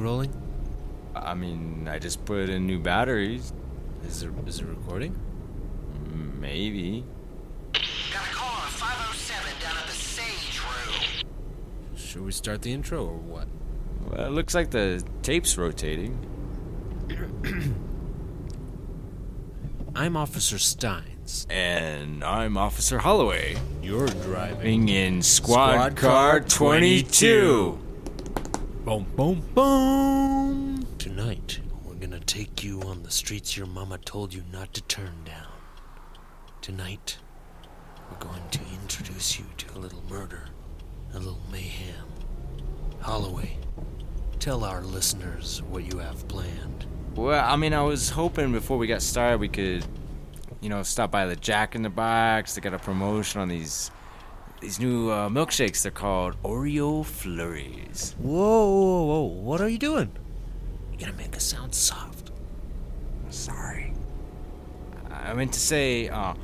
Are we rolling? I mean, I just put in new batteries. Is it is it recording? Maybe. Got a call on 507 down at the Sage Room. Should we start the intro or what? Well, it looks like the tape's rotating. I'm Officer Steins. And I'm Officer Holloway. You're driving. Being in Squad, Squad Car Car 22. Boom, boom, boom. Tonight, we're gonna take you on the streets your mama told you not to turn down. Tonight, we're going to introduce you to a little murder, a little mayhem. Holloway, tell our listeners what you have planned. Well, I mean, I was hoping before we got started we could, you know, stop by the Jack in the Box. They got a promotion on these these new uh, milkshakes. They're called Oreo Flurries. Whoa, whoa, whoa! What are you doing? You gotta make us sound soft. I'm Sorry. I meant to say, uh,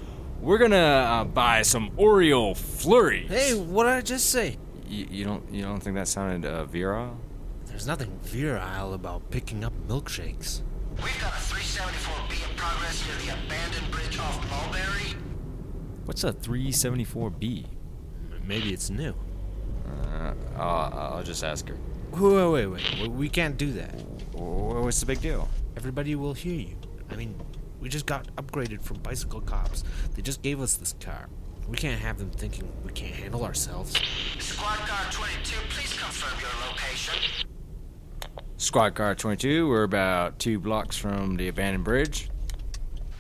we're gonna uh, buy some Oreo Flurries. Hey, what did I just say? you, you don't you don't think that sounded uh, virile? There's nothing virile about picking up milkshakes. We've got a 374B in progress near the abandoned bridge off Mulberry. What's a 374B? M- Maybe it's new. Uh, I'll, I'll just ask her. Wait, wait, wait. wait. We can't do that. What's the big deal? Everybody will hear you. I mean, we just got upgraded from bicycle cops. They just gave us this car. We can't have them thinking we can't handle ourselves. Squad Car 22, please confirm your location. Squad Car 22. We're about two blocks from the abandoned bridge.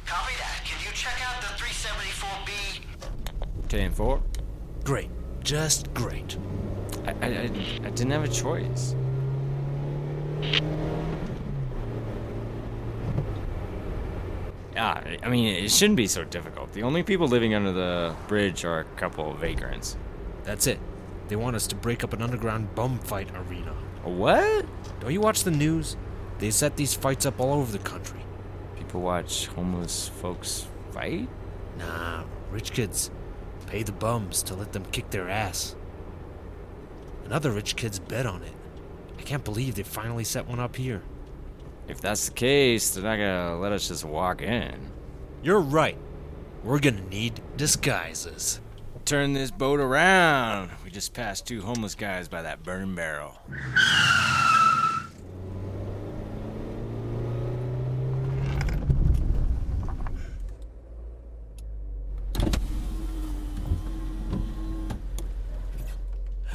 Copy that. Can you check out the 374B? 10 4. Great. Just great. I, I, I, I didn't have a choice. Yeah, I mean, it shouldn't be so difficult. The only people living under the bridge are a couple of vagrants. That's it. They want us to break up an underground bum fight arena. A What? Don't you watch the news? They set these fights up all over the country. People watch homeless folks fight? Nah, rich kids pay the bums to let them kick their ass. Another rich kids bet on it. I can't believe they finally set one up here. If that's the case, they're not gonna let us just walk in. You're right. We're gonna need disguises. Turn this boat around. We just passed two homeless guys by that burning barrel.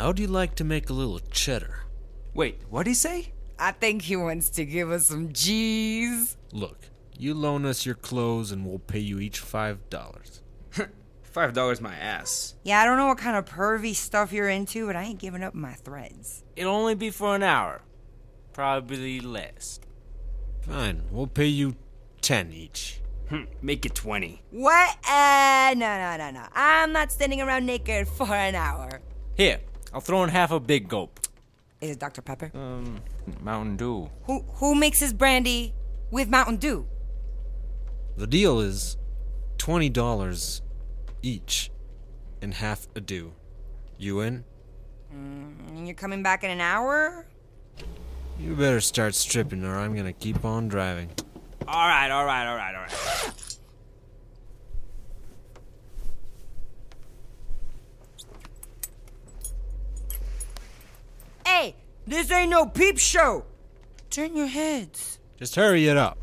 How'd you like to make a little cheddar? Wait, what'd he say? I think he wants to give us some G's. Look, you loan us your clothes and we'll pay you each five dollars. Five dollars my ass. Yeah, I don't know what kind of pervy stuff you're into, but I ain't giving up my threads. It'll only be for an hour. Probably less. Fine, we'll pay you ten each. Hmm, Make it twenty. What? Uh, no, no, no, no. I'm not standing around naked for an hour. Here, I'll throw in half a big gulp. Is it Dr. Pepper? Um, Mountain Dew. Who who makes his brandy with Mountain Dew? The deal is twenty dollars each and half a due. You in? And you're coming back in an hour? You better start stripping or I'm gonna keep on driving. Alright, alright, All right, all right, all right, all right. Hey, this ain't no peep show. Turn your heads. Just hurry it up.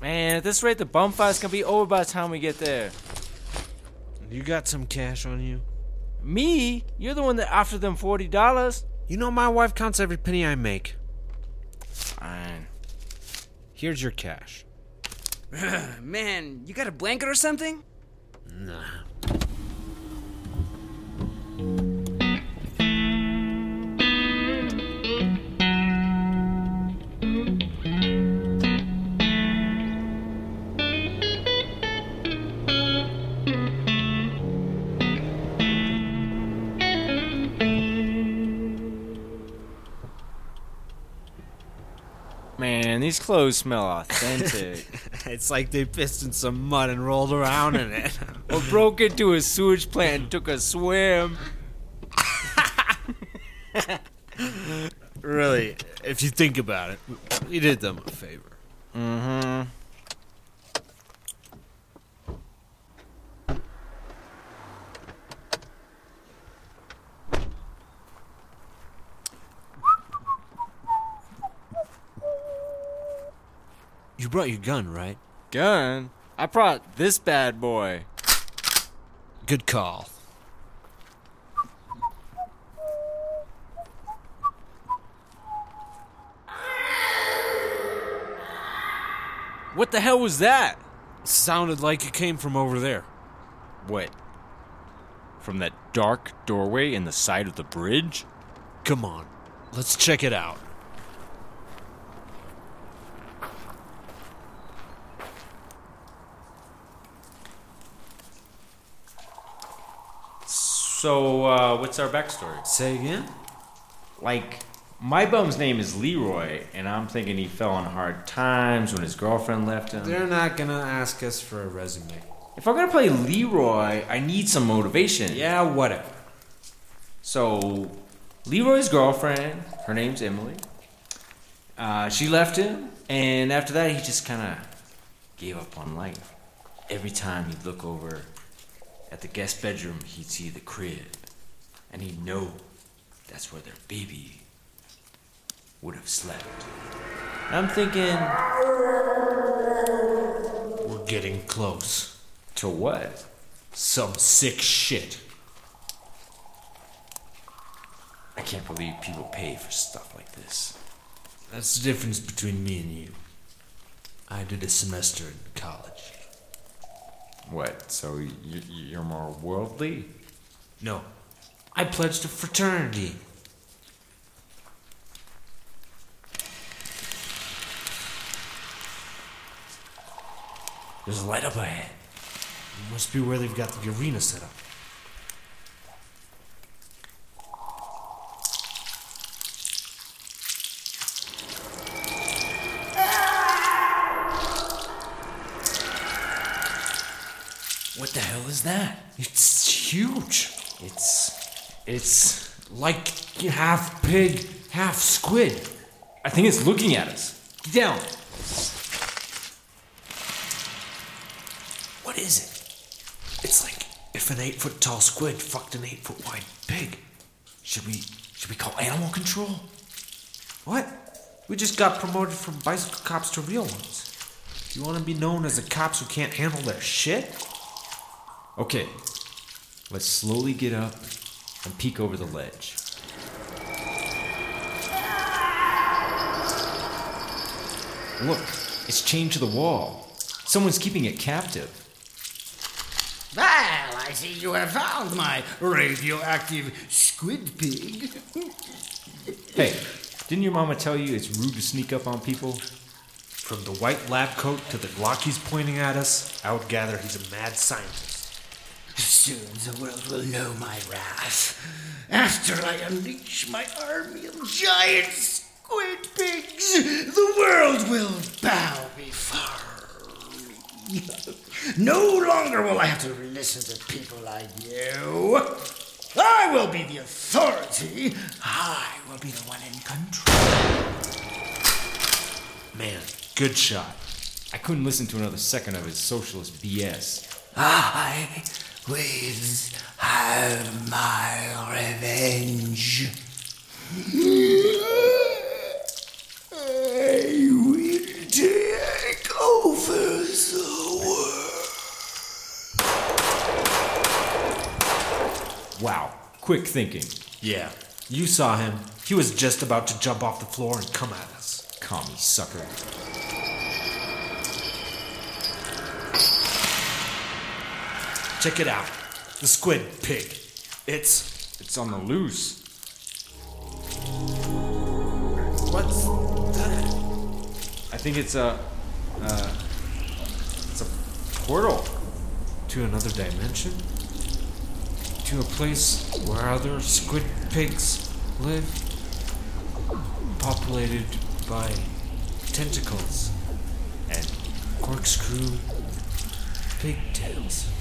Man, at this rate, the bum fight's gonna be over by the time we get there. You got some cash on you? Me? You're the one that offered them forty dollars. You know my wife counts every penny I make. Fine. Here's your cash. Man, you got a blanket or something? Nah. These clothes smell authentic. it's like they pissed in some mud and rolled around in it. or broke into a sewage plant and took a swim. Really, if you think about it, we did them a favor. Mm-hmm. You brought your gun, right? Gun? I brought this bad boy. Good call. What the hell was that? Sounded like it came from over there. What? From that dark doorway in the side of the bridge? Come on, let's check it out. So, uh, what's our backstory? Say again? Like, my bum's name is Leroy, and I'm thinking he fell on hard times when his girlfriend left him. They're not gonna ask us for a resume. If I'm gonna play Leroy, I need some motivation. Yeah, whatever. So, Leroy's girlfriend, her name's Emily. Uh, she left him, and after that, he just kind of gave up on life. Every time he'd look over at the guest bedroom, he'd see the crib, and he'd know that's where their baby would have slept. And I'm thinking, We're getting close. to what? Some sick shit. I can't believe people pay for stuff like this. That's the difference between me and you. I did a semester in college. What? So you, you're more worldly? No, I pledged a fraternity. There's a light up ahead. It must be where they've got the arena set up. What the hell is that? It's huge. It's. It's. Like half pig, half squid. I think it's looking at us. Get down. What is it? It's like if an eight foot tall squid fucked an eight foot wide pig. Should we should we call animal control? What? We just got promoted from bicycle cops to real ones. You want to be known as the cops who can't handle their shit? Okay. Let's slowly get up and peek over the ledge. Look, it's chained to the wall. Someone's keeping it captive. Well, I see you have found my radioactive squid pig. Hey, didn't your mama tell you it's rude to sneak up on people? From the white lab coat to the Glock he's pointing at us, I would gather he's a mad scientist. Soon the world will know my wrath. After I unleash my army of giant squid pigs, the world will bow before me. No longer will I have to listen to people like you. I will be the authority. I will be the one in control. Man, good shot. I couldn't listen to another second of his socialist BS. I will have my revenge. I will take over the world. Wow, quick thinking. Yeah, you saw him. He was just about to jump off the floor and come at us. Commie sucker. Check it out. The squid pig. It's. It's on the loose. What's that? I think it's a. Uh, it's a portal. To another dimension? To a place where other squid pigs live? Populated by tentacles and corkscrew pigtails.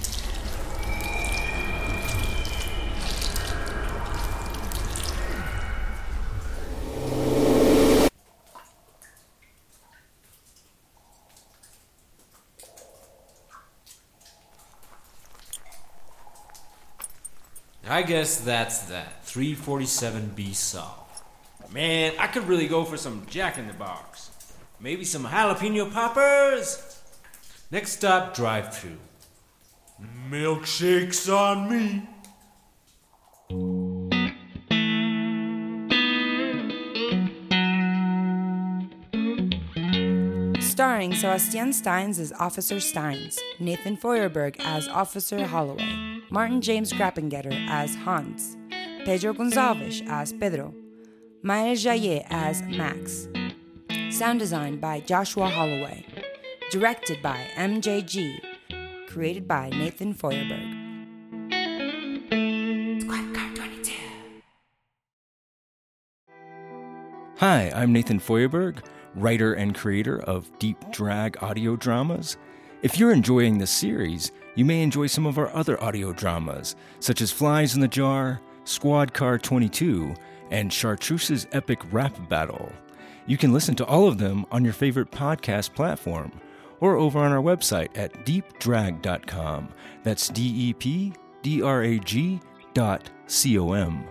I guess that's that. 347B solved. Man, I could really go for some Jack in the Box. Maybe some jalapeno poppers. Next stop, drive through. Milkshakes on me. Starring Sebastian Steins as Officer Steins, Nathan Feuerberg as Officer Holloway, Martin James Grappengetter as Hans, Pedro Gonzalez as Pedro, Maya Jaye as Max. Sound design by Joshua Holloway. Directed by MJG. Created by Nathan Feuerberg. Hi, I'm Nathan Feuerberg, writer and creator of Deep Drag audio dramas. If you're enjoying this series, you may enjoy some of our other audio dramas, such as Flies in the Jar, Squad Car 22, and Chartreuse's Epic Rap Battle. You can listen to all of them on your favorite podcast platform or over on our website at deepdrag.com. That's D E P D R A G dot C O M.